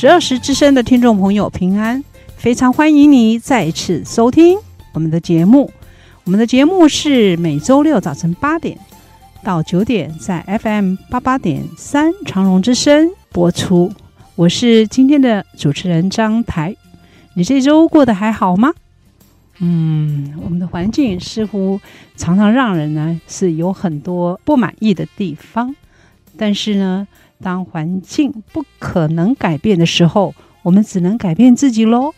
十二时之声的听众朋友平安，非常欢迎你再次收听我们的节目。我们的节目是每周六早晨八点到九点，在 FM 八八点三长荣之声播出。我是今天的主持人张台。你这周过得还好吗？嗯，我们的环境似乎常常让人呢是有很多不满意的地方，但是呢。当环境不可能改变的时候，我们只能改变自己喽。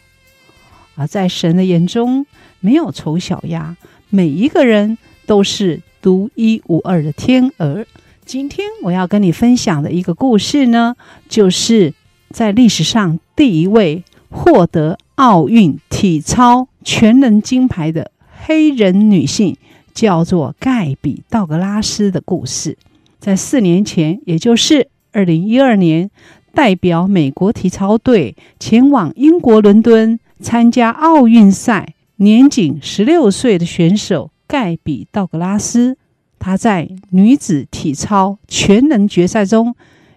而在神的眼中，没有丑小鸭，每一个人都是独一无二的天鹅。今天我要跟你分享的一个故事呢，就是在历史上第一位获得奥运体操全能金牌的黑人女性，叫做盖比·道格拉斯的故事。在四年前，也就是二零一二年，代表美国体操队前往英国伦敦参加奥运赛，年仅十六岁的选手盖比·道格拉斯，她在女子体操全能决赛中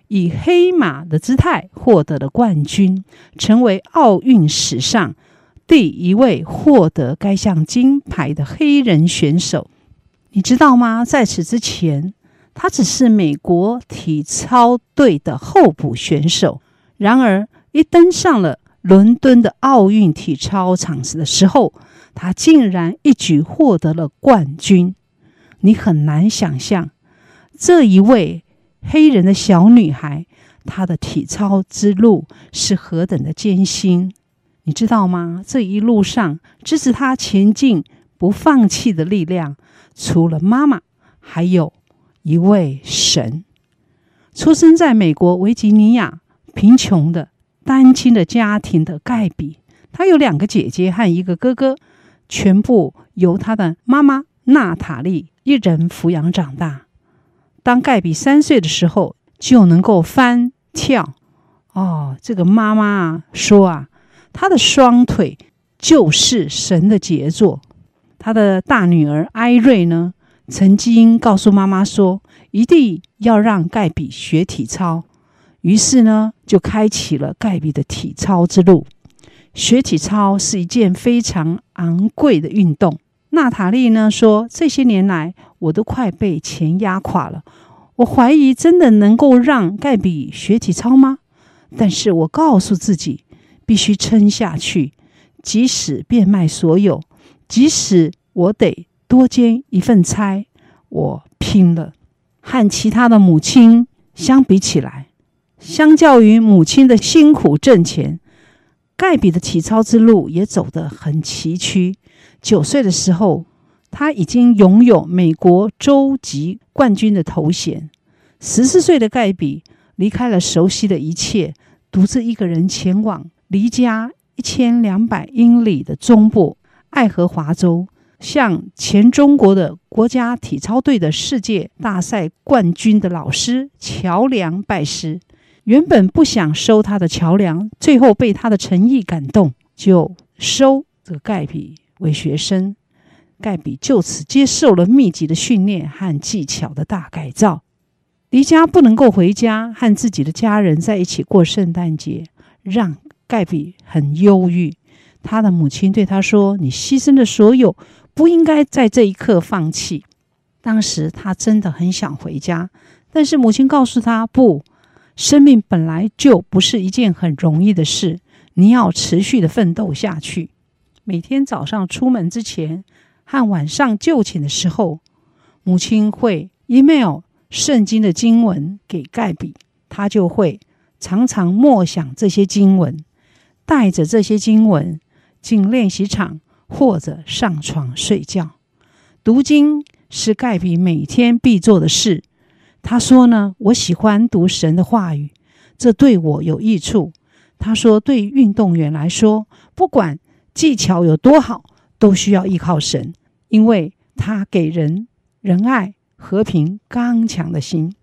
以黑马的姿态获得了冠军，成为奥运史上第一位获得该项金牌的黑人选手。你知道吗？在此之前，他只是美国体操队的候补选手，然而一登上了伦敦的奥运体操场的时候，他竟然一举获得了冠军。你很难想象这一位黑人的小女孩，她的体操之路是何等的艰辛，你知道吗？这一路上支持她前进不放弃的力量，除了妈妈，还有。一位神，出生在美国维吉尼亚贫穷的单亲的家庭的盖比，他有两个姐姐和一个哥哥，全部由他的妈妈娜塔莉一人抚养长大。当盖比三岁的时候，就能够翻跳。哦，这个妈妈啊说啊，她的双腿就是神的杰作。她的大女儿艾瑞呢，曾经告诉妈妈说，一定要让盖比学体操。于是呢，就开启了盖比的体操之路。学体操是一件非常昂贵的运动。娜塔莉呢说，这些年来我都快被钱压垮了。我怀疑真的能够让盖比学体操吗？但是我告诉自己，必须撑下去，即使变卖所有，即使我得。多兼一份差，我拼了。和其他的母亲相比起来，相较于母亲的辛苦挣钱，盖比的体操之路也走得很崎岖。九岁的时候，他已经拥有美国州级冠军的头衔。十四岁的盖比离开了熟悉的一切，独自一个人前往离家一千两百英里的中部爱荷华州。向前中国的国家体操队的世界大赛冠军的老师乔梁拜师，原本不想收他的乔梁，最后被他的诚意感动，就收这个盖比为学生。盖比就此接受了密集的训练和技巧的大改造。离家不能够回家和自己的家人在一起过圣诞节，让盖比很忧郁。他的母亲对他说：“你牺牲的所有。”不应该在这一刻放弃。当时他真的很想回家，但是母亲告诉他：“不，生命本来就不是一件很容易的事，你要持续的奋斗下去。每天早上出门之前和晚上就寝的时候，母亲会 email 圣经的经文给盖比，他就会常常默想这些经文，带着这些经文进练习场。”或者上床睡觉，读经是盖比每天必做的事。他说呢：“我喜欢读神的话语，这对我有益处。他说，对运动员来说，不管技巧有多好，都需要依靠神，因为他给人仁爱、和平、刚强的心。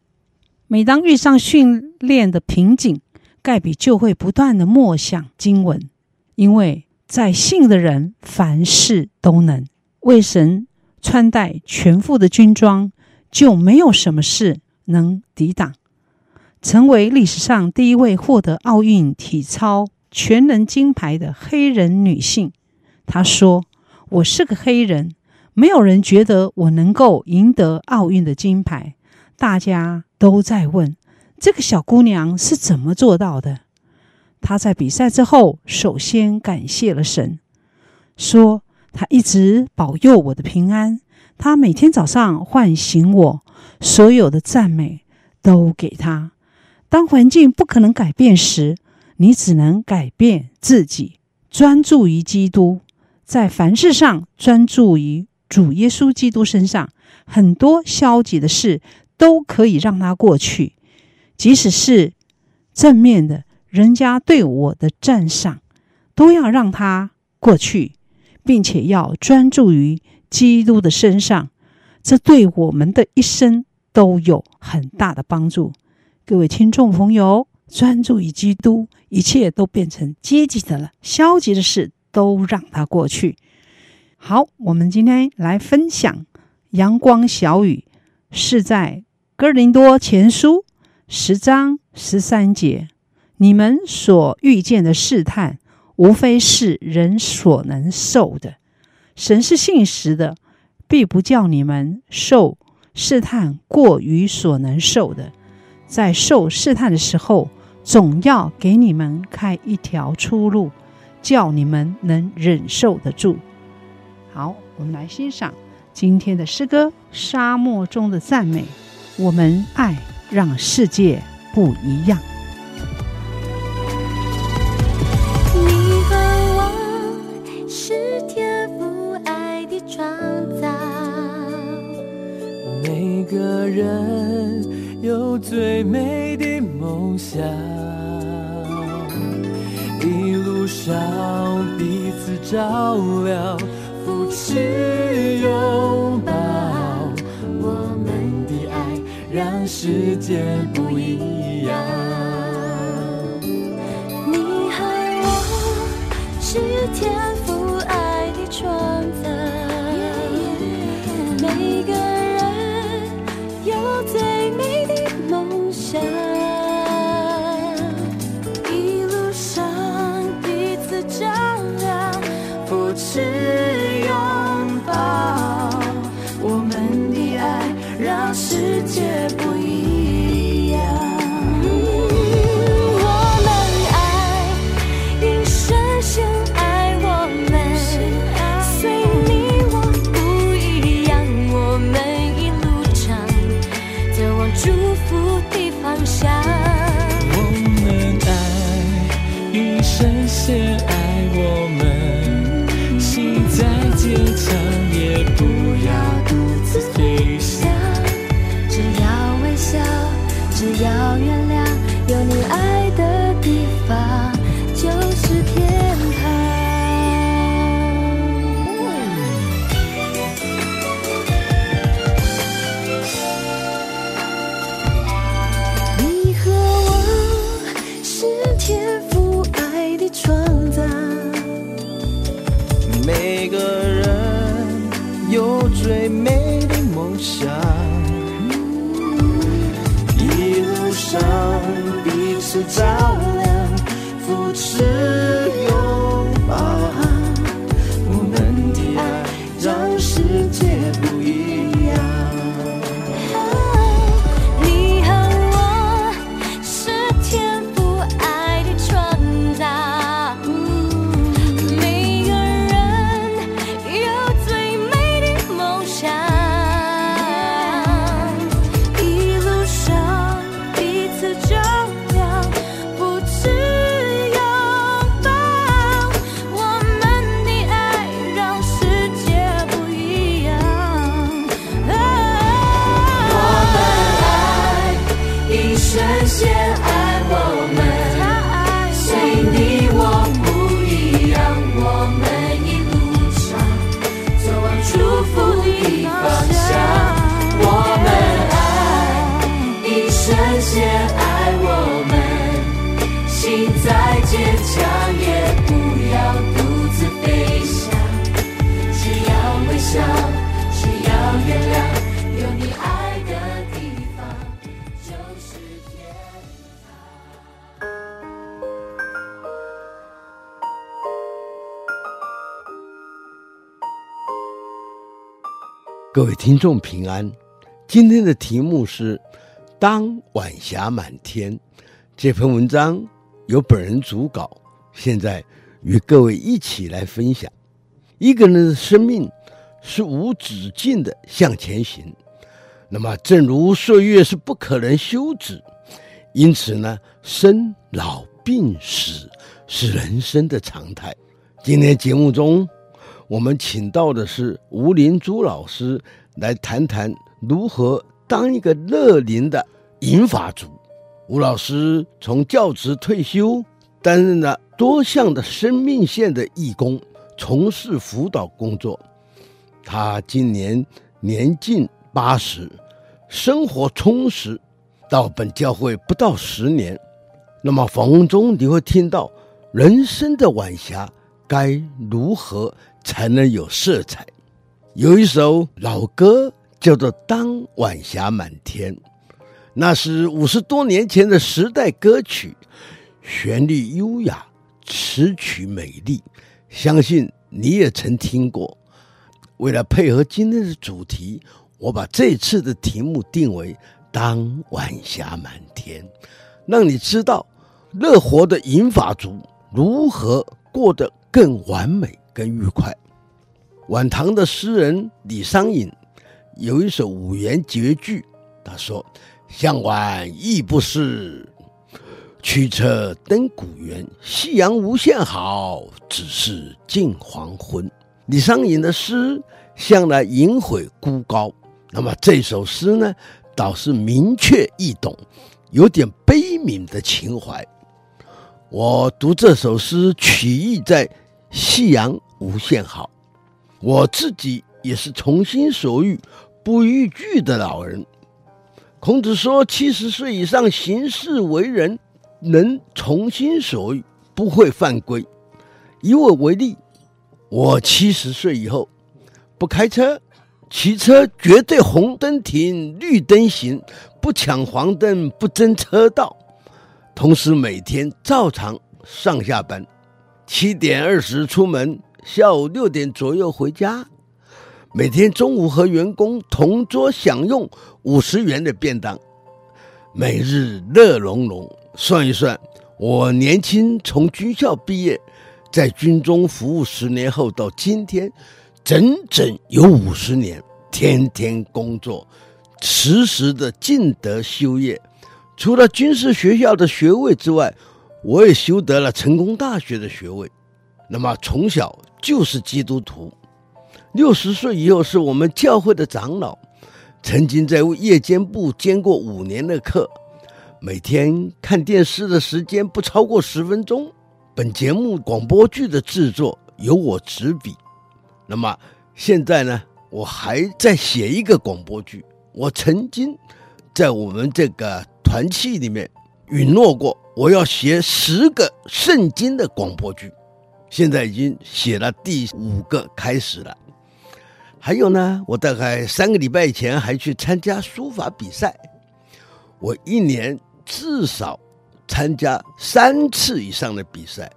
每当遇上训练的瓶颈，盖比就会不断地默想经文，因为在信的人凡事都能。为神穿戴全副的军装，就没有什么事能抵挡。成为历史上第一位获得奥运体操全能金牌的黑人女性，她说：“我是个黑人，没有人觉得我能够赢得奥运的金牌。大家都在问这个小姑娘是怎么做到的。”他在比赛之后，首先感谢了神，说：“他一直保佑我的平安，他每天早上唤醒我，所有的赞美都给他。”当环境不可能改变时，你只能改变自己，专注于基督，在凡事上专注于主耶稣基督身上。很多消极的事都可以让它过去，即使是正面的，人家对我的赞赏，都要让它过去，并且要专注于基督的身上。这对我们的一生都有很大的帮助。各位听众朋友，专注于基督，一切都变成积极的了。消极的事都让它过去。好，我们今天来分享阳光小雨，是在哥林多前书十章十三节。你们所遇见的试探，无非是人所能受的。神是信实的，必不叫你们受试探过于所能受的。在受试探的时候，总要给你们开一条出路，叫你们能忍受得住。好，我们来欣赏今天的诗歌《沙漠中的赞美》。我们爱让世界不一样。个人。有最美的梦想，一路上彼此照亮，扶持拥抱，我们的爱让世界不一样。你和我是天赋爱的创各位听众平安，今天的题目是“当晚霞满天”。这篇文章由本人主稿，现在与各位一起来分享。一个人的生命是无止境的向前行，那么正如岁月是不可能休止，因此呢，生老病死是人生的常态。今天节目中，我们请到的是吴林珠老师来谈谈如何当一个乐龄的银发族。吴老师从教职退休，担任了多项的生命线的义工，从事辅导工作。他今年年近八十，生活充实。到本教会不到十年，那么访问中你会听到人生的晚霞该如何才能有色彩？有一首老歌叫做《当晚霞满天》，那是五十多年前的时代歌曲，旋律优雅，词曲美丽，相信你也曾听过。为了配合今天的主题，我把这次的题目定为《当晚霞满天》，让你知道乐活的银发族如何过得更完美、更愉快。晚唐的诗人李商隐有一首五言绝句，他说：“向晚意不适，驱车登古原。夕阳无限好，只是近黄昏。”李商隐的诗向来隐晦孤高，那么这首诗呢，倒是明确易懂，有点悲悯的情怀。我读这首诗，取意在“夕阳无限好”。我自己也是从心所欲不逾矩的老人。孔子说，七十岁以上行事为人能从心所欲，不会犯规。以我为例，我七十岁以后不开车，骑车绝对红灯停，绿灯行，不抢黄灯，不争车道。同时每天照常上下班，七点二十出门。下午六点左右回家，每天中午和员工同桌享用五十元的便当，每日乐融融。算一算，我年轻从军校毕业，在军中服务十年后到今天，整整有五十年，天天工作，时时的尽德修业。除了军事学校的学位之外，我也修得了成功大学的学位。那么从小。就是基督徒，六十岁以后是我们教会的长老，曾经在夜间部兼过五年的课，每天看电视的时间不超过十分钟。本节目广播剧的制作由我执笔，那么现在呢，我还在写一个广播剧。我曾经在我们这个团契里面允诺过，我要写十个圣经的广播剧。现在已经写了第五个开始了，还有呢，我大概三个礼拜前还去参加书法比赛，我一年至少参加三次以上的比赛，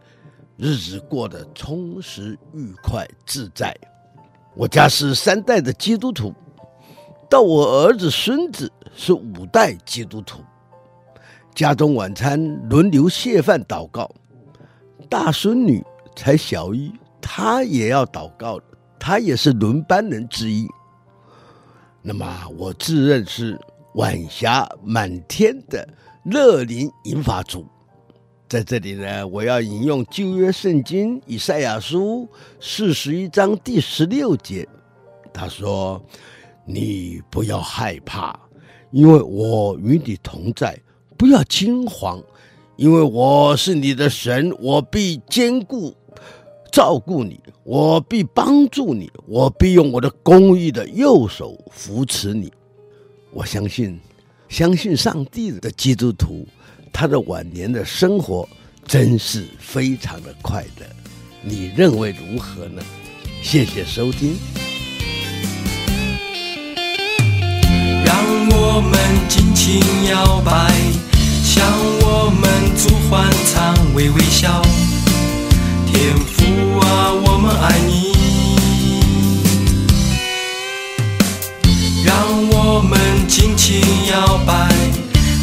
日子过得充实、愉快、自在。我家是三代的基督徒，到我儿子、孙子是五代基督徒，家中晚餐轮流谢饭祷告，大孙女。才小一，他也要祷告，他也是轮班人之一。那么我自认是晚霞满天的乐林银发族，在这里呢，我要引用旧约圣经以赛亚书四十一章第十六节，他说：“你不要害怕，因为我与你同在；不要惊慌，因为我是你的神，我必坚固。”照顾你，我必帮助你，我必用我的公义的右手扶持你。我相信，相信上帝的基督徒，他的晚年的生活真是非常的快乐。你认为如何呢？谢谢收听。让我们尽情摇摆，向我们祖欢唱，微微笑。天父啊，我们爱你。让我们尽情摇摆，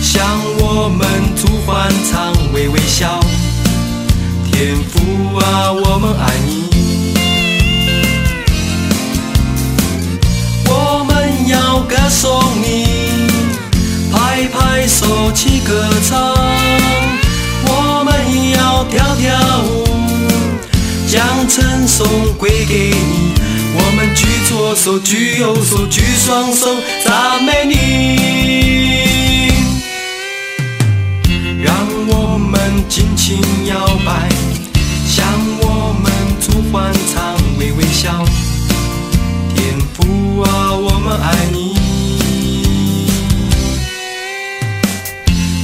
向我们祖欢唱，微微笑。天父啊，我们爱你。我们要歌颂你，拍拍手起歌唱。送归给你。我们举左手，举右手，举双手，赞美你。让我们尽情摇摆，向我们主欢唱，微微笑。天父啊，我们爱你。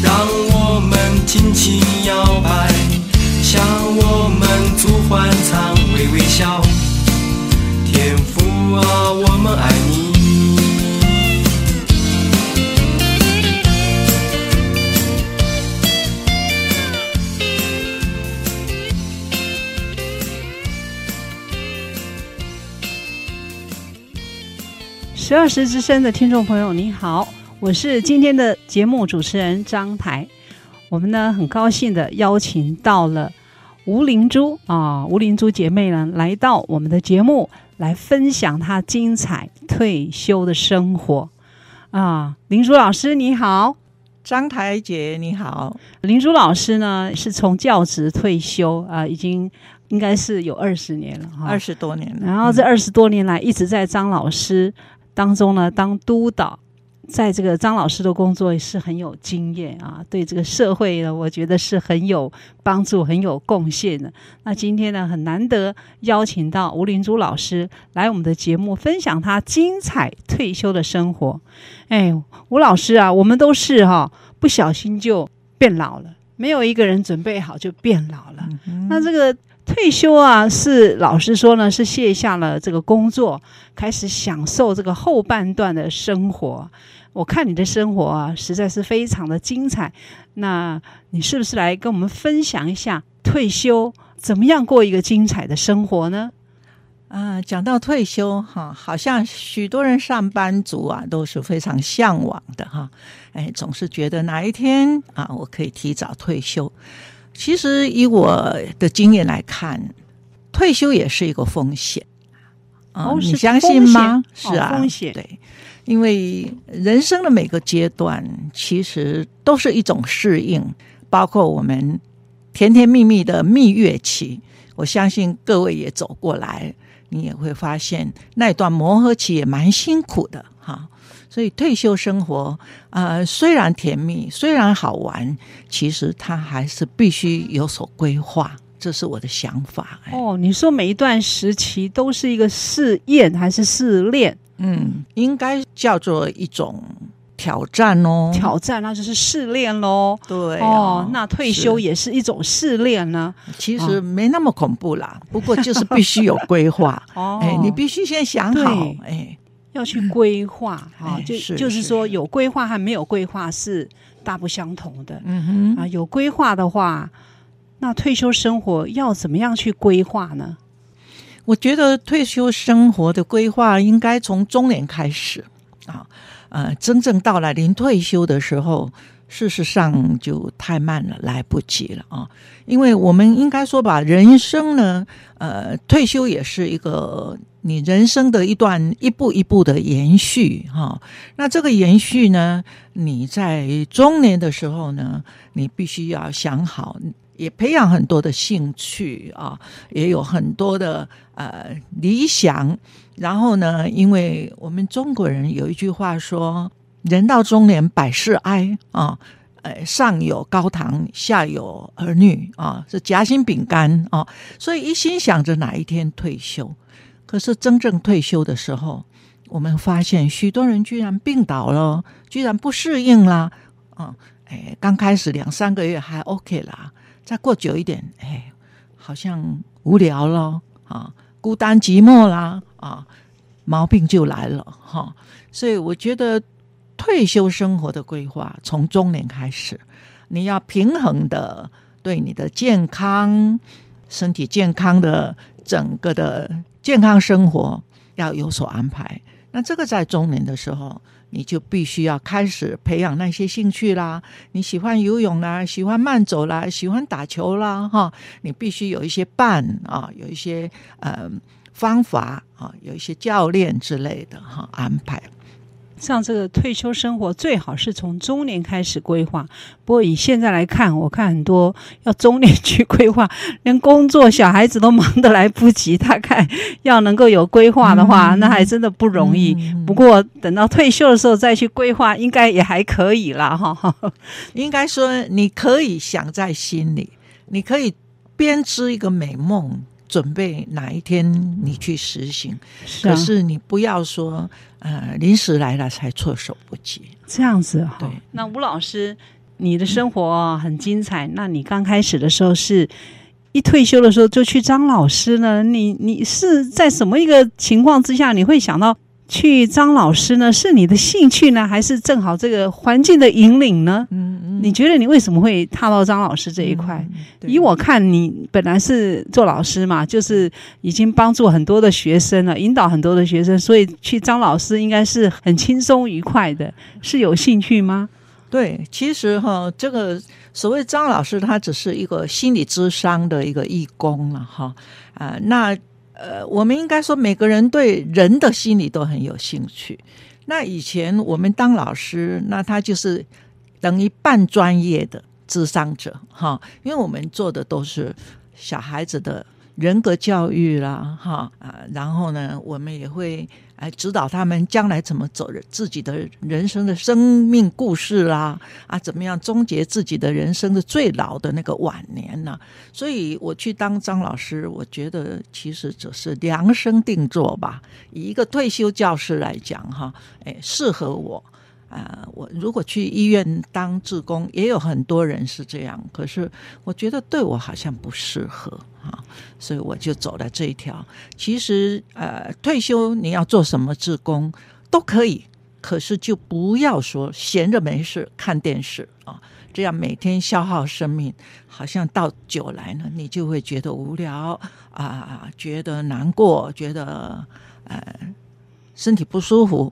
让我们尽情摇摆，向我们主欢唱，微笑。天父啊，我们爱你。十二时之声的听众朋友，你好，我是今天的节目主持人张台。我们呢很高兴的邀请到了吴灵珠啊，吴灵珠姐妹呢来到我们的节目，来分享她精彩退休的生活啊。灵珠老师你好，张台姐你好。灵珠老师呢是从教职退休啊，已经应该是有二十年了哈，二十多年了。然后这二十多年来一直在张老师当中呢，当督导，在这个张老师的工作也是很有经验啊，对这个社会呢，我觉得是很有帮助、很有贡献的。那今天呢，很难得邀请到吴林珠老师来我们的节目，分享他精彩退休的生活。哎，吴老师啊，我们都是哈、不小心就变老了，没有一个人准备好就变老了。嗯、那这个。退休啊，是老实说呢，是卸下了这个工作，开始享受这个后半段的生活。我看你的生活啊，实在是非常的精彩。那你是不是来跟我们分享一下退休怎么样过一个精彩的生活呢？啊、呃，讲到退休哈，好像许多人上班族啊都是非常向往的哈。哎，总是觉得哪一天啊，我可以提早退休。其实以我的经验来看，退休也是一个风险啊！哦、你相信吗？是啊，风险对，因为人生的每个阶段其实都是一种适应，包括我们甜甜蜜蜜的蜜月期，我相信各位也走过来，你也会发现那段磨合期也蛮辛苦的哈。所以退休生活，呃，虽然甜蜜，虽然好玩，其实它还是必须有所规划。这是我的想法。哦，你说每一段时期都是一个试验还是试炼？嗯，应该叫做一种挑战哦。挑战，那就是试炼喽。对哦，哦，那退休也是一种试炼呢。其实没那么恐怖啦，哦、不过就是必须有规划。哦，哎，你必须先想好，哎。要去规划啊，嗯、就是就是说有规划和没有规划是大不相同的。嗯哼啊，有规划的话，那退休生活要怎么样去规划呢？我觉得退休生活的规划应该从中年开始啊，呃，真正到来临退休的时候，事实上就太慢了，来不及了啊！因为我们应该说吧，人生呢，呃，退休也是一个。你人生的一段一步一步的延续，哈，那这个延续呢，你在中年的时候呢，你必须要想好，也培养很多的兴趣啊，也有很多的呃理想。然后呢，因为我们中国人有一句话说：“人到中年百事哀啊，呃，上有高堂，下有儿女啊，是夹心饼干啊，所以一心想着哪一天退休。”可是真正退休的时候，我们发现许多人居然病倒了，居然不适应啦。嗯，哎，刚开始两三个月还 OK 啦，再过久一点，哎，好像无聊了啊，孤单寂寞啦啊，毛病就来了哈。所以我觉得退休生活的规划从中年开始，你要平衡的对你的健康、身体健康的整个的健康生活要有所安排。那这个在中年的时候。你就必须要开始培养那些兴趣啦，你喜欢游泳啦，喜欢慢走啦，喜欢打球啦，哈，你必须有一些伴啊，有一些呃方法啊，有一些教练之类的哈安排。像这个退休生活，最好是从中年开始规划。不过以现在来看，我看很多要中年去规划，连工作、小孩子都忙得来不及。大概要能够有规划的话，嗯、那还真的不容易。嗯、不过等到退休的时候再去规划，应该也还可以啦。哈。应该说，你可以想在心里，你可以编织一个美梦。准备哪一天你去实行？是啊、可是你不要说，呃，临时来了才措手不及，这样子哈。对，那吴老师，你的生活很精彩。嗯、那你刚开始的时候是一退休的时候就去当老师呢？你你是在什么一个情况之下你会想到？去张老师呢，是你的兴趣呢，还是正好这个环境的引领呢？嗯嗯，你觉得你为什么会踏到张老师这一块？嗯、以我看，你本来是做老师嘛，就是已经帮助很多的学生了，引导很多的学生，所以去张老师应该是很轻松愉快的，是有兴趣吗？对，其实哈，这个所谓张老师，他只是一个心理智商的一个义工了哈啊，那。呃，我们应该说，每个人对人的心理都很有兴趣。那以前我们当老师，那他就是等于半专业的智商者哈，因为我们做的都是小孩子的。人格教育啦，哈啊，然后呢，我们也会来指导他们将来怎么走自己的人生的生命故事啦，啊，怎么样终结自己的人生的最老的那个晚年呢？所以我去当张老师，我觉得其实只是量身定做吧。以一个退休教师来讲，哈，哎，适合我。啊、呃，我如果去医院当志工，也有很多人是这样，可是我觉得对我好像不适合啊，所以我就走了这一条。其实，呃，退休你要做什么志工都可以，可是就不要说闲着没事看电视啊，这样每天消耗生命，好像到久来呢，你就会觉得无聊啊，觉得难过，觉得呃身体不舒服。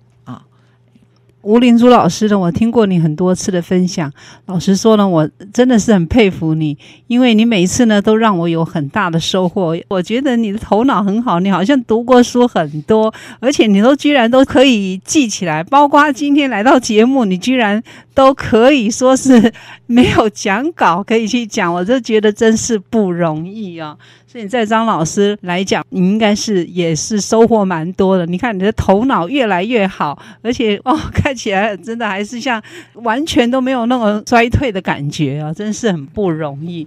吴玲珠老师呢，我听过你很多次的分享。老实说呢，我真的是很佩服你，因为你每一次呢都让我有很大的收获。我觉得你的头脑很好，你好像读过书很多，而且你都居然都可以记起来。包括今天来到节目，你居然都可以说是没有讲稿可以去讲，我就觉得真是不容易啊。所以在张老师来讲，你应该是也是收获蛮多的。你看你的头脑越来越好，而且哦，看起来真的还是像完全都没有那种衰退的感觉啊，真是很不容易。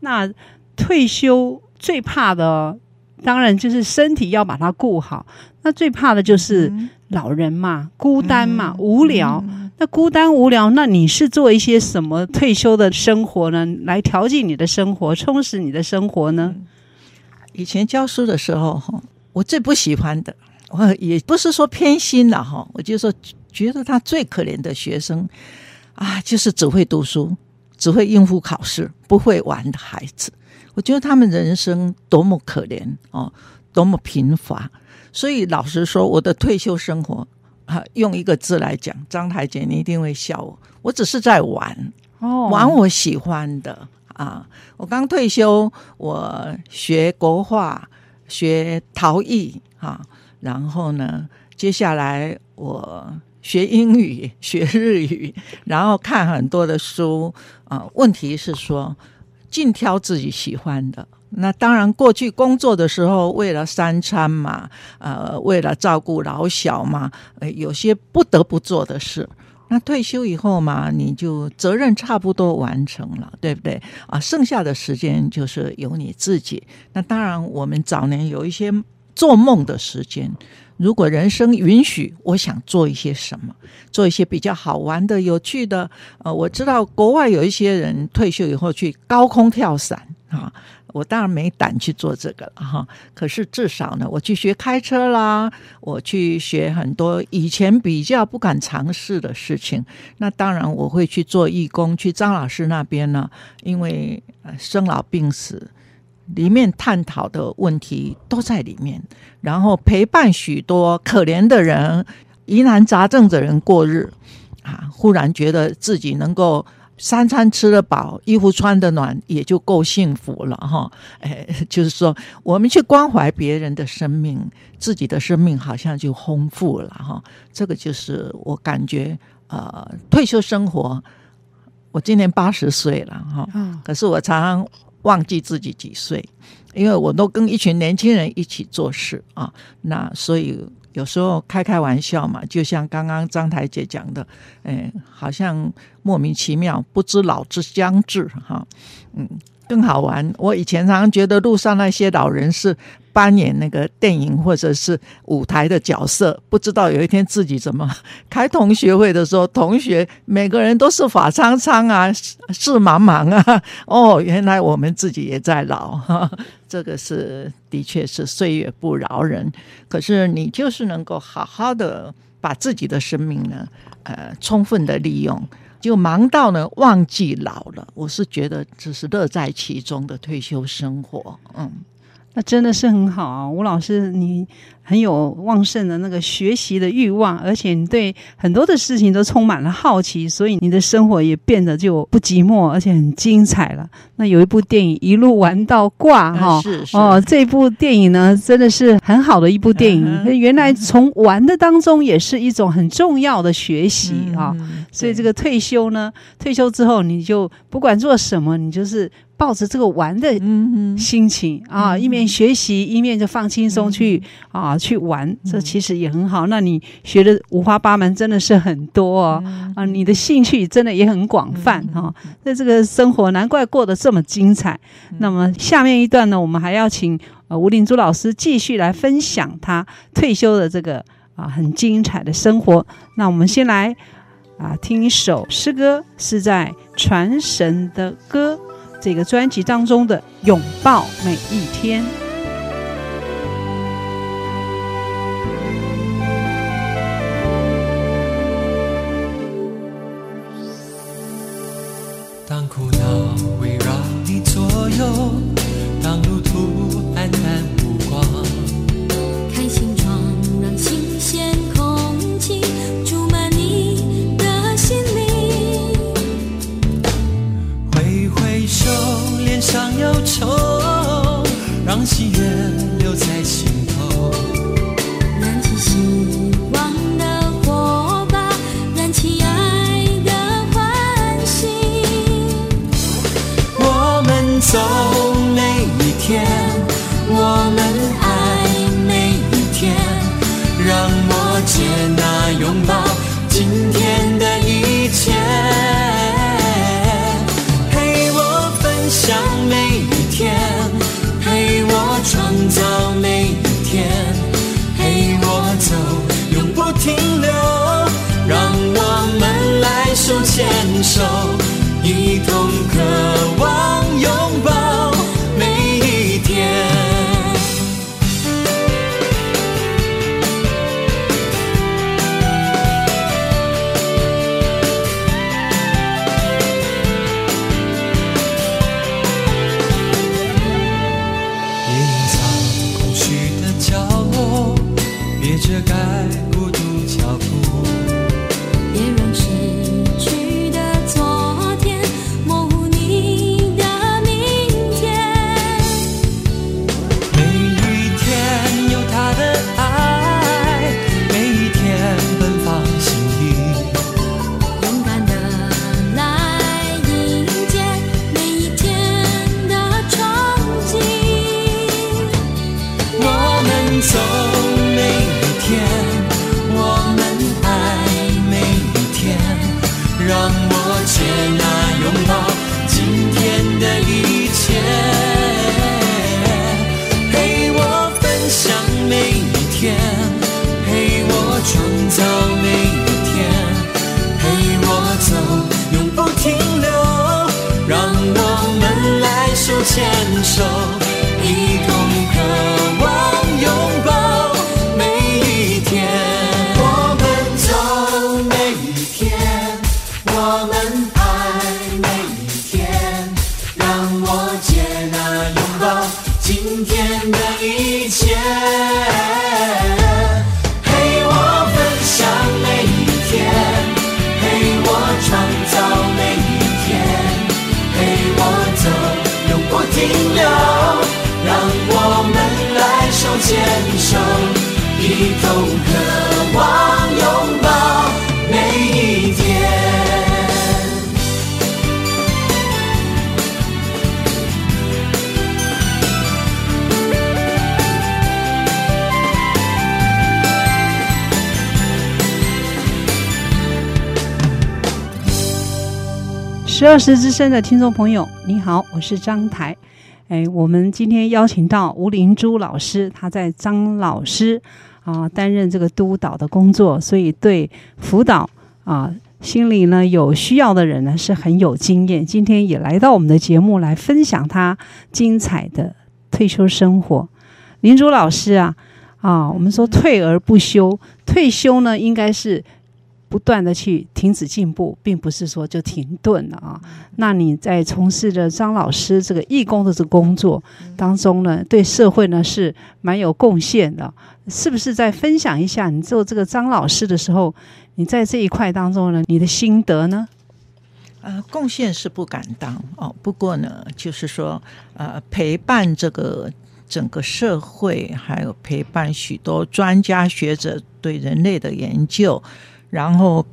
那退休最怕的，当然就是身体要把它顾好。那最怕的就是老人嘛，孤单嘛，无聊。那孤单无聊，那你是做一些什么退休的生活呢？来调剂你的生活，充实你的生活呢？以前教书的时候，哈，我最不喜欢的，我也不是说偏心了，哈，我就说觉得他最可怜的学生啊，就是只会读书、只会应付考试、不会玩的孩子。我觉得他们人生多么可怜哦，多么贫乏。所以老实说，我的退休生活啊，用一个字来讲，张台姐你一定会笑我，我只是在玩，哦，玩我喜欢的。啊！我刚退休，我学国画，学陶艺，哈、啊。然后呢，接下来我学英语，学日语，然后看很多的书。啊，问题是说，尽挑自己喜欢的。那当然，过去工作的时候，为了三餐嘛，呃，为了照顾老小嘛，呃，有些不得不做的事。那退休以后嘛，你就责任差不多完成了，对不对啊？剩下的时间就是由你自己。那当然，我们早年有一些做梦的时间，如果人生允许，我想做一些什么，做一些比较好玩的、有趣的。呃，我知道国外有一些人退休以后去高空跳伞啊。我当然没胆去做这个了哈，可是至少呢，我去学开车啦，我去学很多以前比较不敢尝试的事情。那当然我会去做义工，去张老师那边呢，因为生老病死里面探讨的问题都在里面，然后陪伴许多可怜的人、疑难杂症的人过日啊，忽然觉得自己能够。三餐吃得饱，衣服穿得暖，也就够幸福了哈。哎，就是说，我们去关怀别人的生命，自己的生命好像就丰富了哈。这个就是我感觉，呃，退休生活，我今年八十岁了哈。可是我常常忘记自己几岁，因为我都跟一群年轻人一起做事啊。那所以。有时候开开玩笑嘛，就像刚刚张台姐讲的，哎，好像莫名其妙，不知老之将至哈，嗯，更好玩。我以前常常觉得路上那些老人是扮演那个电影或者是舞台的角色，不知道有一天自己怎么开同学会的时候，同学每个人都是发苍苍啊，事茫茫啊，哦，原来我们自己也在老。这个是的确是岁月不饶人，可是你就是能够好好的把自己的生命呢，呃，充分的利用，就忙到呢忘记老了。我是觉得这是乐在其中的退休生活，嗯。那真的是很好啊，吴老师，你很有旺盛的那个学习的欲望，而且你对很多的事情都充满了好奇，所以你的生活也变得就不寂寞，而且很精彩了。那有一部电影一路玩到挂哈，是是哦，这部电影呢真的是很好的一部电影。嗯、原来从玩的当中也是一种很重要的学习啊，嗯、所以这个退休呢，退休之后你就不管做什么，你就是。抱着这个玩的心情、嗯、啊，一面学习，一面就放轻松去、嗯、啊去玩，这其实也很好。那你学的五花八门，真的是很多哦、嗯、啊，你的兴趣真的也很广泛哈。那、这个生活难怪过得这么精彩。嗯、那么下面一段呢，我们还要请呃吴玲珠老师继续来分享他退休的这个啊很精彩的生活。那我们先来啊听一首诗歌，是在传神的歌。这个专辑当中的《拥抱每一天》。让我接纳拥抱今天的一切。陪我分享每一天，陪我创造每一天，陪我走，永不停留。让我们来手牵手，十二时之声的听众朋友，你好，我是张台。哎，我们今天邀请到吴玲珠老师，她在张老师啊担任这个督导的工作，所以对辅导啊心里呢有需要的人呢是很有经验。今天也来到我们的节目来分享她精彩的退休生活。玲珠老师啊啊，我们说退而不休，退休呢应该是。不断的去停止进步，并不是说就停顿了啊。那你在从事着张老师这个义工的这个工作当中呢，对社会呢是蛮有贡献的。是不是再分享一下你做这个张老师的时候，你在这一块当中呢，你的心得呢？呃，贡献是不敢当哦。不过呢，就是说，呃，陪伴这个整个社会，还有陪伴许多专家学者对人类的研究。然后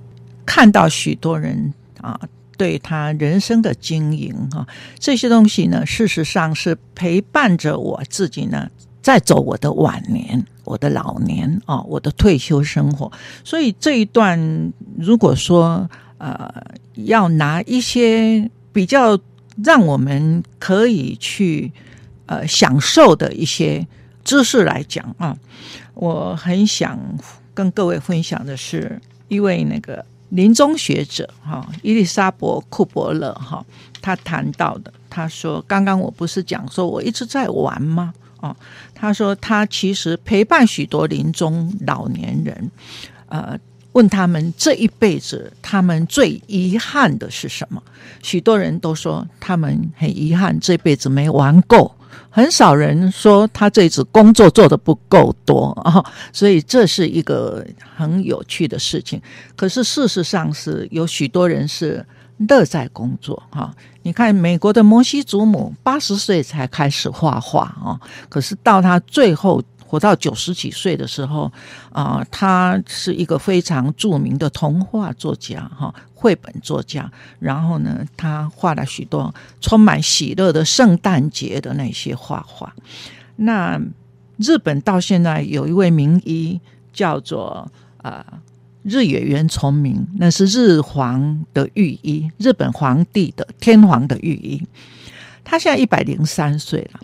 看到许多人啊，对他人生的经营哈，这些东西呢，事实上是陪伴着我自己呢，在走我的晚年、我的老年啊，我的退休生活。所以这一段，如果说呃，要拿一些比较让我们可以去呃享受的一些知识来讲啊，我很想跟各位分享的是。一位那个临终学者哈，伊丽莎白库伯勒哈，他谈到的，他说：“刚刚我不是讲说我一直在玩吗？哦，他说他其实陪伴许多临终老年人，呃，问他们这一辈子他们最遗憾的是什么？许多人都说他们很遗憾这辈子没玩够。”很少人说他这次工作做的不够多啊，所以这是一个很有趣的事情。可是事实上是有许多人是乐在工作哈。你看美国的摩西祖母八十岁才开始画画啊，可是到他最后。活到九十几岁的时候，啊、他是一个非常著名的童话作家，哈，绘本作家。然后呢，他画了许多充满喜乐的圣诞节的那些画画。那日本到现在有一位名医叫做啊、日野原崇明，那是日皇的御医，日本皇帝的天皇的御医。他现在一百零三岁了。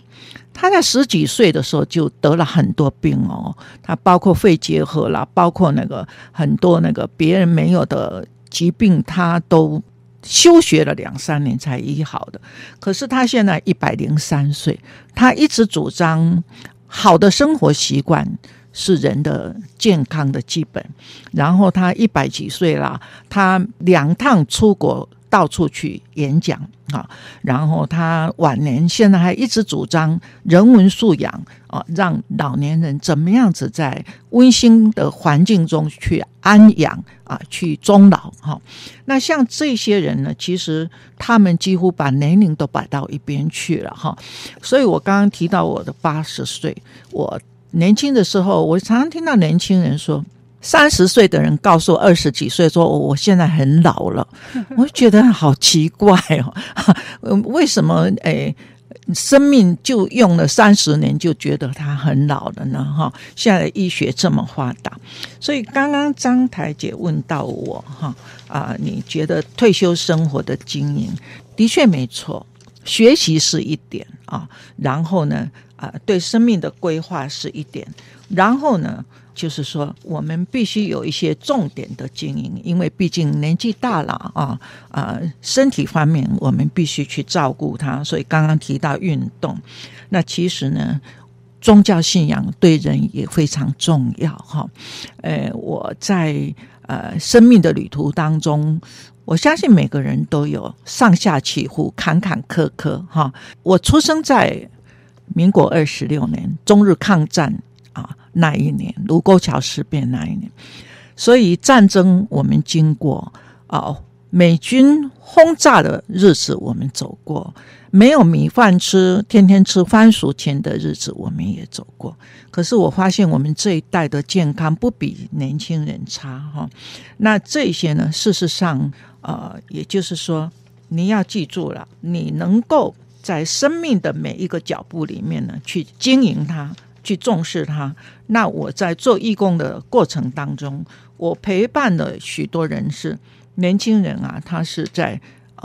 他在十几岁的时候就得了很多病哦，他包括肺结核啦，包括那个很多那个别人没有的疾病，他都休学了两三年才医好的。可是他现在一百零三岁，他一直主张好的生活习惯是人的健康的基本。然后他一百几岁了，他两趟出国。到处去演讲啊，然后他晚年现在还一直主张人文素养啊，让老年人怎么样子在温馨的环境中去安养啊，去终老哈。那像这些人呢，其实他们几乎把年龄都摆到一边去了哈。所以我刚刚提到我的八十岁，我年轻的时候，我常常听到年轻人说。三十岁的人告诉二十几岁说：“我现在很老了。”我就觉得好奇怪哦，为什么？诶，生命就用了三十年就觉得他很老了呢？哈，现在医学这么发达，所以刚刚张台姐问到我哈啊，你觉得退休生活的经营的确没错，学习是一点啊，然后呢啊，对生命的规划是一点，然后呢？就是说，我们必须有一些重点的经营，因为毕竟年纪大了啊啊，身体方面我们必须去照顾他。所以刚刚提到运动，那其实呢，宗教信仰对人也非常重要哈。呃，我在呃生命的旅途当中，我相信每个人都有上下起伏、坎坎坷坷哈。我出生在民国二十六年中日抗战那一年，卢沟桥事变那一年，所以战争我们经过啊，美军轰炸的日子我们走过，没有米饭吃，天天吃番薯钱的日子我们也走过。可是我发现我们这一代的健康不比年轻人差哈。那这些呢，事实上，呃，也就是说，你要记住了，你能够。在生命的每一个脚步里面呢，去经营它，去重视它。那我在做义工的过程当中，我陪伴了许多人是年轻人啊，他是在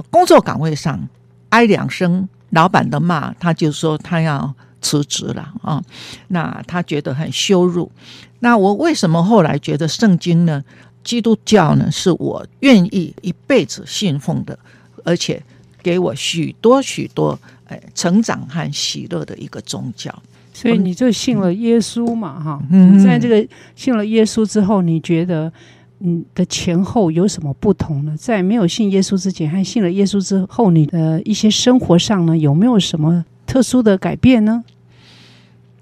工作岗位上挨两声老板的骂，他就说他要辞职了啊。那他觉得很羞辱。那我为什么后来觉得圣经呢？基督教呢，是我愿意一辈子信奉的，而且。给我许多许多诶成长和喜乐的一个宗教，所以你就信了耶稣嘛，哈、嗯。在这个信了耶稣之后，你觉得你的前后有什么不同呢？在没有信耶稣之前，和信了耶稣之后，你的一些生活上呢，有没有什么特殊的改变呢？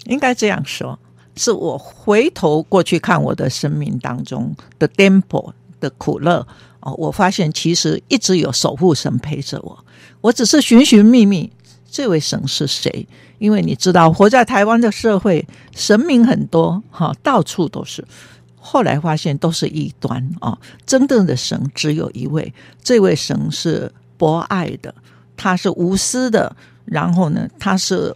应该这样说，是我回头过去看我的生命当中的颠簸的苦乐。哦，我发现其实一直有守护神陪着我，我只是寻寻觅觅，这位神是谁？因为你知道，活在台湾的社会，神明很多，哈，到处都是。后来发现都是异端啊，真正的神只有一位，这位神是博爱的，他是无私的，然后呢，他是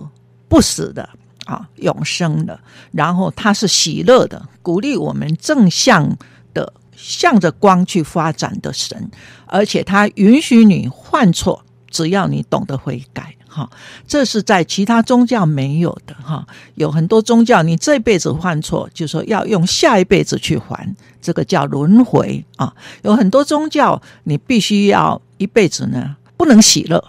不死的啊，永生的，然后他是喜乐的，鼓励我们正向的。向着光去发展的神，而且他允许你犯错，只要你懂得悔改，哈，这是在其他宗教没有的，哈。有很多宗教，你这辈子犯错，就说要用下一辈子去还，这个叫轮回啊。有很多宗教，你必须要一辈子呢，不能喜乐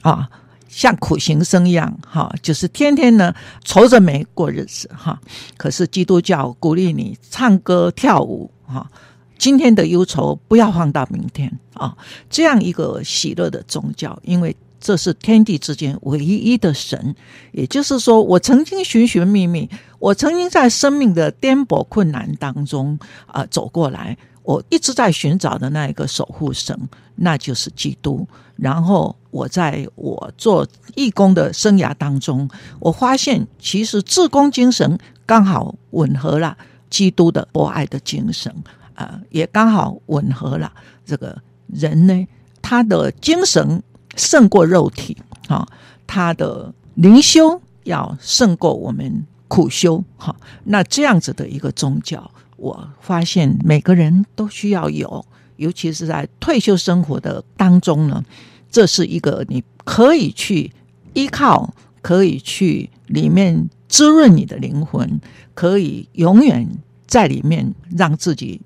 啊，像苦行僧一样，哈，就是天天呢愁着没过日子，哈。可是基督教鼓励你唱歌跳舞，哈。今天的忧愁不要放到明天啊！这样一个喜乐的宗教，因为这是天地之间唯一的神。也就是说，我曾经寻寻觅觅，我曾经在生命的颠簸困难当中啊、走过来，我一直在寻找的那一个守护神，那就是基督。然后我在我做义工的生涯当中，我发现其实志工精神刚好吻合了基督的博爱的精神。啊，也刚好吻合了这个人呢，他的精神胜过肉体啊，他的灵修要胜过我们苦修哈。那这样子的一个宗教，我发现每个人都需要有，尤其是在退休生活的当中呢，这是一个你可以去依靠，可以去里面滋润你的灵魂，可以永远在里面让自己。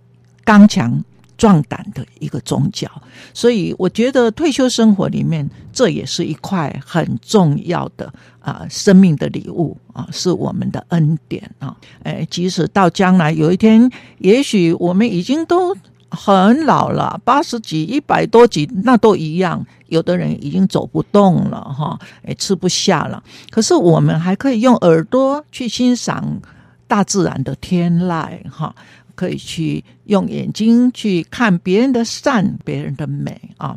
刚强壮胆的一个宗教，所以我觉得退休生活里面，这也是一块很重要的啊生命的礼物啊，是我们的恩典啊。哎，即使到将来有一天，也许我们已经都很老了，八十几、一百多几，那都一样。有的人已经走不动了，哈，哎，吃不下了。可是我们还可以用耳朵去欣赏大自然的天籁，哈。可以去用眼睛去看别人的善，别人的美啊！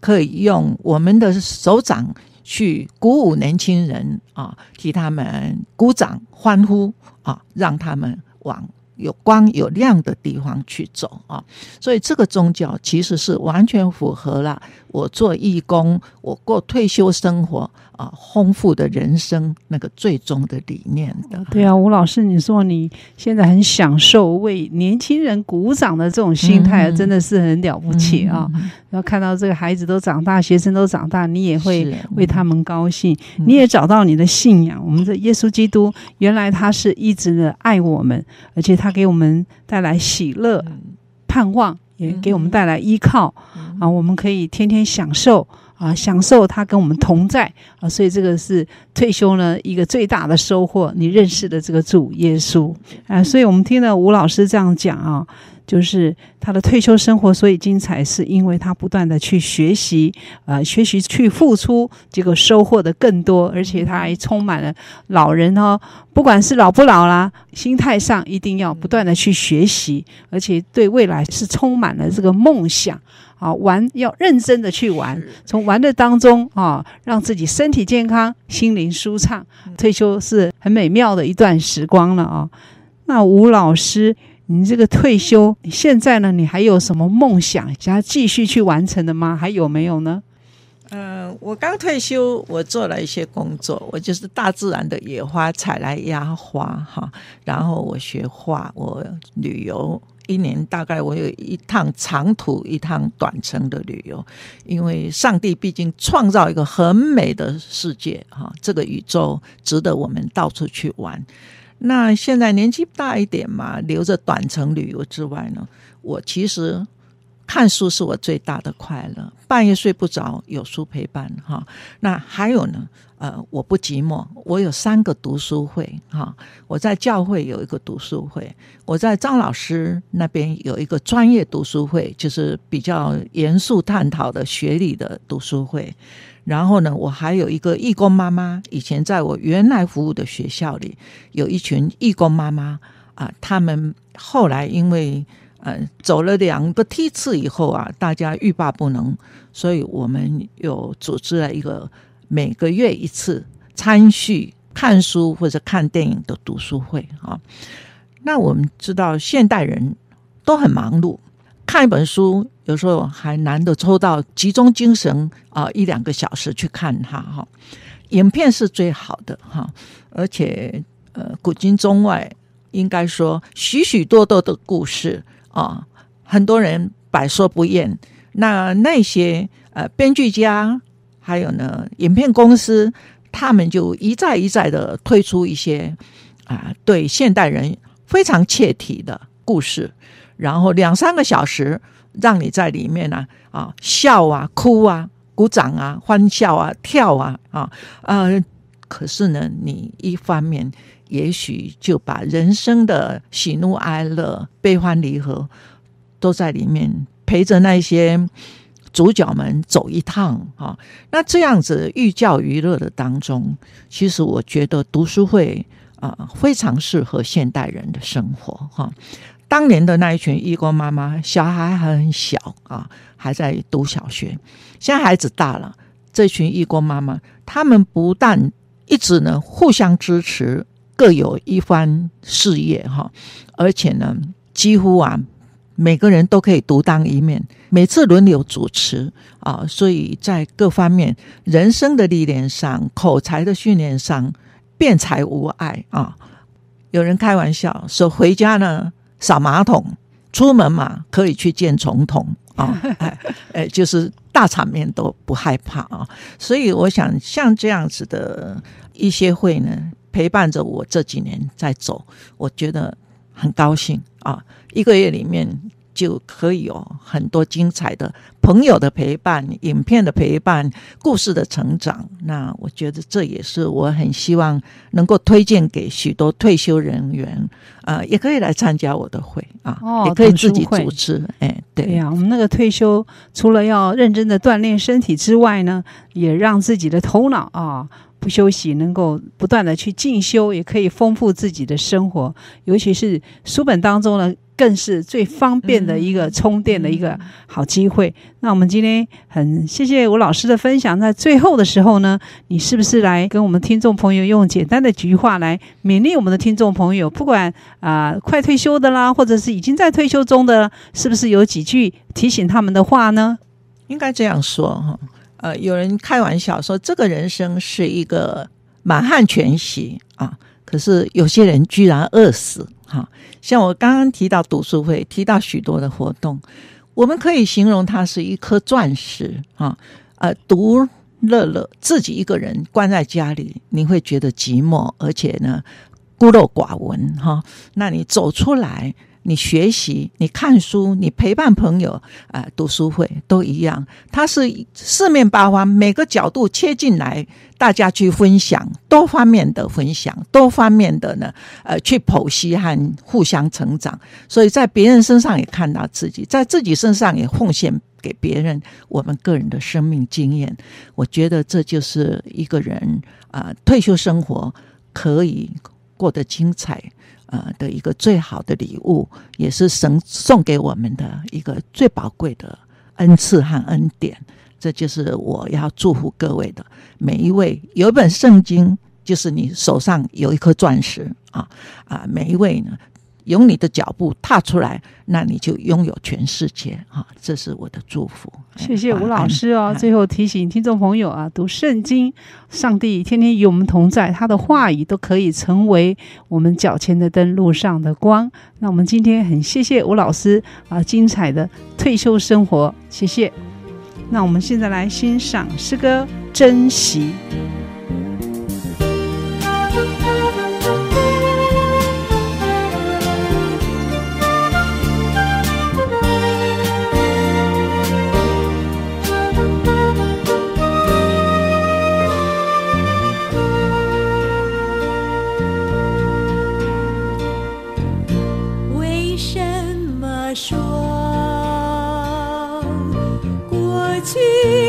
可以用我们的手掌去鼓舞年轻人啊，替他们鼓掌欢呼啊，让他们往有光有亮的地方去走啊！所以这个宗教其实是完全符合了我做义工，我过退休生活。啊，丰富的人生那个最终的理念的。对啊，吴老师，你说你现在很享受为年轻人鼓掌的这种心态，真的是很了不起啊！嗯、然后看到这个孩子都长大，学生都长大，你也会为他们高兴。你也找到你的信仰，我们的耶稣基督，原来他是一直的爱我们，而且他给我们带来喜乐、盼望，也给我们带来依靠啊！我们可以天天享受。啊，享受他跟我们同在啊，所以这个是退休呢一个最大的收获。你认识的这个主耶稣啊，所以我们听了吴老师这样讲啊。就是他的退休生活所以精彩，是因为他不断的去学习，呃，学习去付出，结果收获的更多，而且他还充满了老人哦，不管是老不老啦，心态上一定要不断的去学习，而且对未来是充满了这个梦想啊，玩要认真的去玩，从玩的当中啊，让自己身体健康，心灵舒畅，退休是很美妙的一段时光了啊。那吴老师。你这个退休，现在呢？你还有什么梦想想要继续去完成的吗？还有没有呢？呃，我刚退休，我做了一些工作，我就是大自然的野花采来压花哈，然后我学画，我旅游，一年大概我有一趟长途，一趟短程的旅游，因为上帝毕竟创造一个很美的世界哈，这个宇宙值得我们到处去玩。那现在年纪大一点嘛，留着短程旅游之外呢，我其实看书是我最大的快乐。半夜睡不着，有书陪伴哈。那还有呢，呃，我不寂寞，我有三个读书会哈。我在教会有一个读书会，我在张老师那边有一个专业读书会，就是比较严肃探讨的学理的读书会。然后呢，我还有一个义工妈妈。以前在我原来服务的学校里，有一群义工妈妈啊，他们后来因为呃走了两个梯次以后啊，大家欲罢不能，所以我们有组织了一个每个月一次参叙看书或者看电影的读书会啊。那我们知道现代人都很忙碌。看一本书，有时候还难得抽到集中精神啊一两个小时去看它哈。影片是最好的哈，而且呃古今中外应该说许许多多的故事啊，很多人百说不厌。那那些呃编剧家还有呢影片公司，他们就一再一再的推出一些啊对现代人非常切题的故事。然后两三个小时，让你在里面呢啊，啊笑啊哭啊鼓掌啊欢笑啊跳啊啊呃，可是呢，你一方面也许就把人生的喜怒哀乐、悲欢离合都在里面陪着那些主角们走一趟啊。那这样子寓教于乐的当中，其实我觉得读书会啊非常适合现代人的生活哈。当年的那一群义工妈妈，小孩还很小啊，还在读小学。现在孩子大了，这群义工妈妈，他们不但一直呢互相支持，各有一番事业哈，而且呢，几乎啊每个人都可以独当一面，每次轮流主持啊，所以在各方面人生的历练上、口才的训练上，辩才无碍啊。有人开玩笑说，回家呢。扫马桶，出门嘛可以去见总统啊，哎哎，就是大场面都不害怕啊。所以我想，像这样子的一些会呢，陪伴着我这几年在走，我觉得很高兴啊。一个月里面。就可以有很多精彩的朋友的陪伴、影片的陪伴、故事的成长。那我觉得这也是我很希望能够推荐给许多退休人员，呃，也可以来参加我的会啊，哦、也可以自己组织。哎，对呀、啊，我们那个退休除了要认真的锻炼身体之外呢，也让自己的头脑啊不休息，能够不断的去进修，也可以丰富自己的生活。尤其是书本当中呢。更是最方便的一个充电的一个好机会。那我们今天很谢谢吴老师的分享。在最后的时候呢，你是不是来跟我们听众朋友用简单的几句话来勉励我们的听众朋友？不管啊、呃，快退休的啦，或者是已经在退休中的，是不是有几句提醒他们的话呢？应该这样说哈。呃，有人开玩笑说，这个人生是一个满汉全席啊，可是有些人居然饿死。哈，像我刚刚提到读书会，提到许多的活动，我们可以形容它是一颗钻石哈。呃，独乐乐，自己一个人关在家里，你会觉得寂寞，而且呢孤陋寡闻哈。那你走出来，你学习、你看书、你陪伴朋友，啊、读书会都一样，它是四面八方，每个角度切进来，大家去分享，多方面的分享，多方面的呢，呃，去剖析和互相成长。所以在别人身上也看到自己，在自己身上也奉献给别人我们个人的生命经验。我觉得这就是一个人啊、退休生活可以过得精彩。呃的一个最好的礼物，也是神送给我们的一个最宝贵的恩赐和恩典。这就是我要祝福各位的每一位。有一本圣经，就是你手上有一颗钻石啊啊！每一位呢。用你的脚步踏出来，那你就拥有全世界啊！这是我的祝福。谢谢吴老师哦。最后提醒听众朋友啊，读圣经，上帝天天与我们同在，他的话语都可以成为我们脚前的灯，路上的光。那我们今天很谢谢吴老师啊，精彩的退休生活，谢谢。那我们现在来欣赏诗歌《珍惜》。霜过去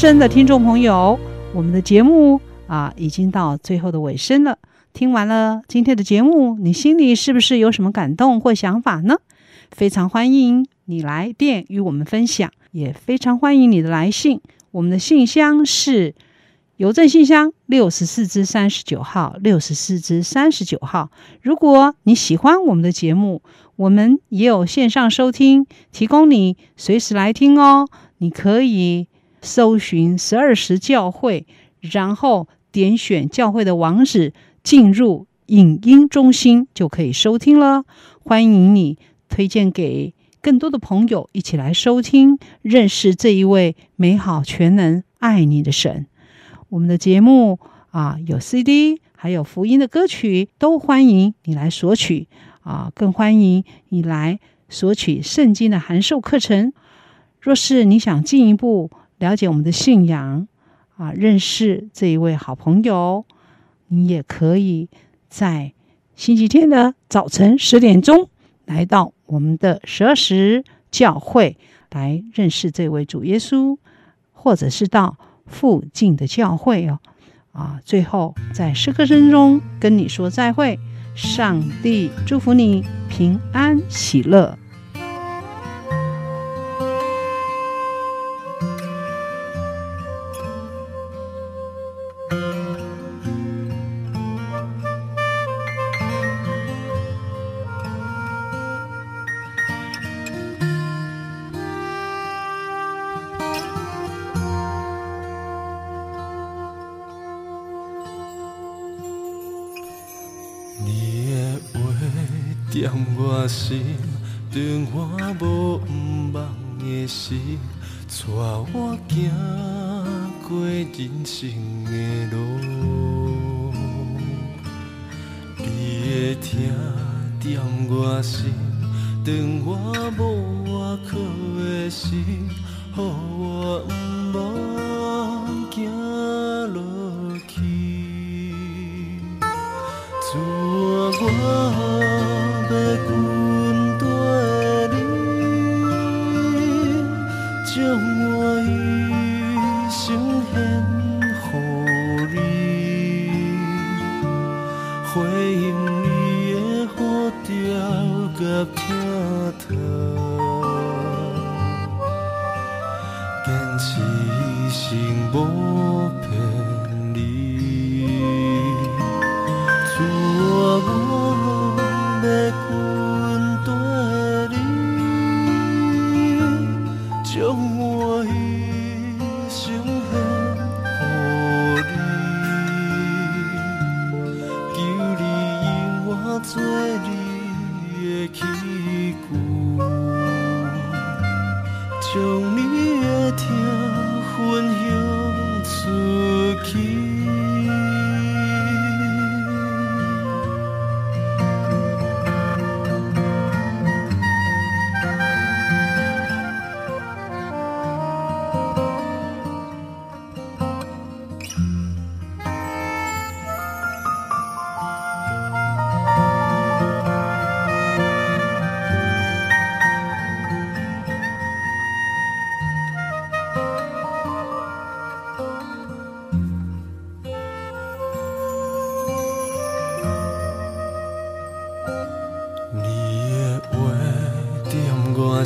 声的听众朋友，我们的节目啊已经到最后的尾声了。听完了今天的节目，你心里是不是有什么感动或想法呢？非常欢迎你来电与我们分享，也非常欢迎你的来信。我们的信箱是邮政信箱六十四支三十九号，六十四支三十九号。如果你喜欢我们的节目，我们也有线上收听，提供你随时来听哦。你可以搜寻十二时教会，然后点选教会的网址，进入影音中心就可以收听了。欢迎你推荐给更多的朋友一起来收听，认识这一位美好、全能、爱你的神。我们的节目啊，有 CD，还有福音的歌曲，都欢迎你来索取啊，更欢迎你来索取圣经的函授课程。若是你想进一步了解我们的信仰啊，认识这一位好朋友，你也可以在星期天的早晨十点钟来到我们的十二时教会来认识这位主耶稣，或者是到附近的教会哦。啊，最后在诗歌声中跟你说再会，上帝祝福你平安喜乐。我心，断我无毋忘的心，带我行过人生的路。你的听点我心，断我无外靠的心，予我毋忘行落去。主啊，我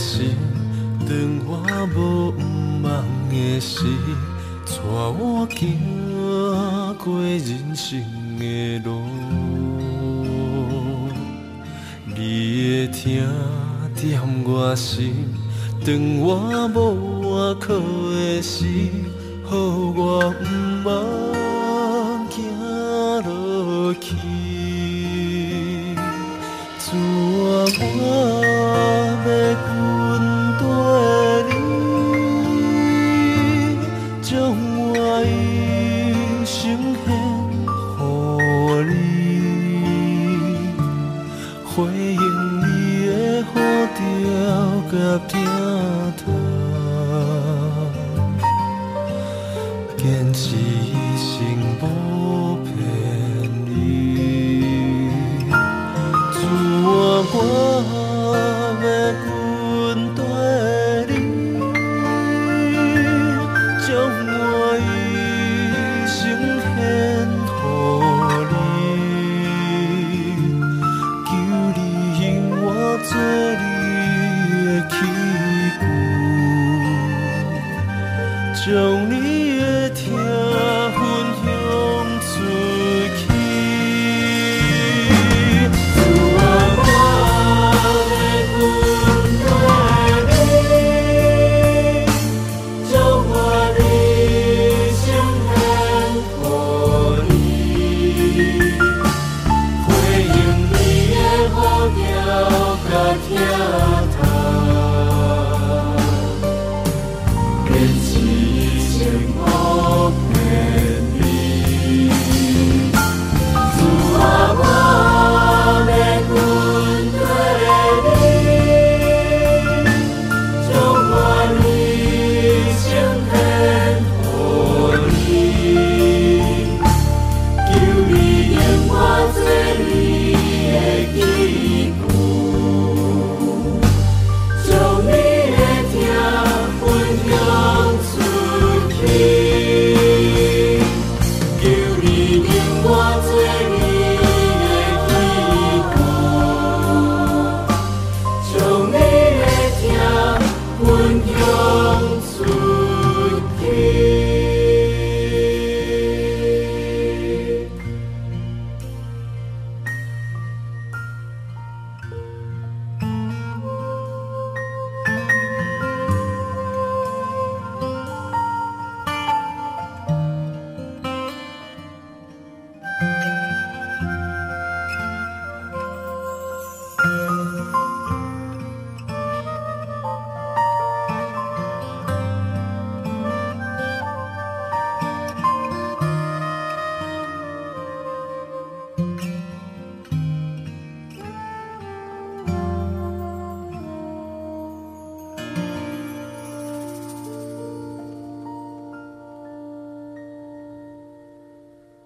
心，断我无毋忘的心，带我行过人生的路。你的听点我心，当我无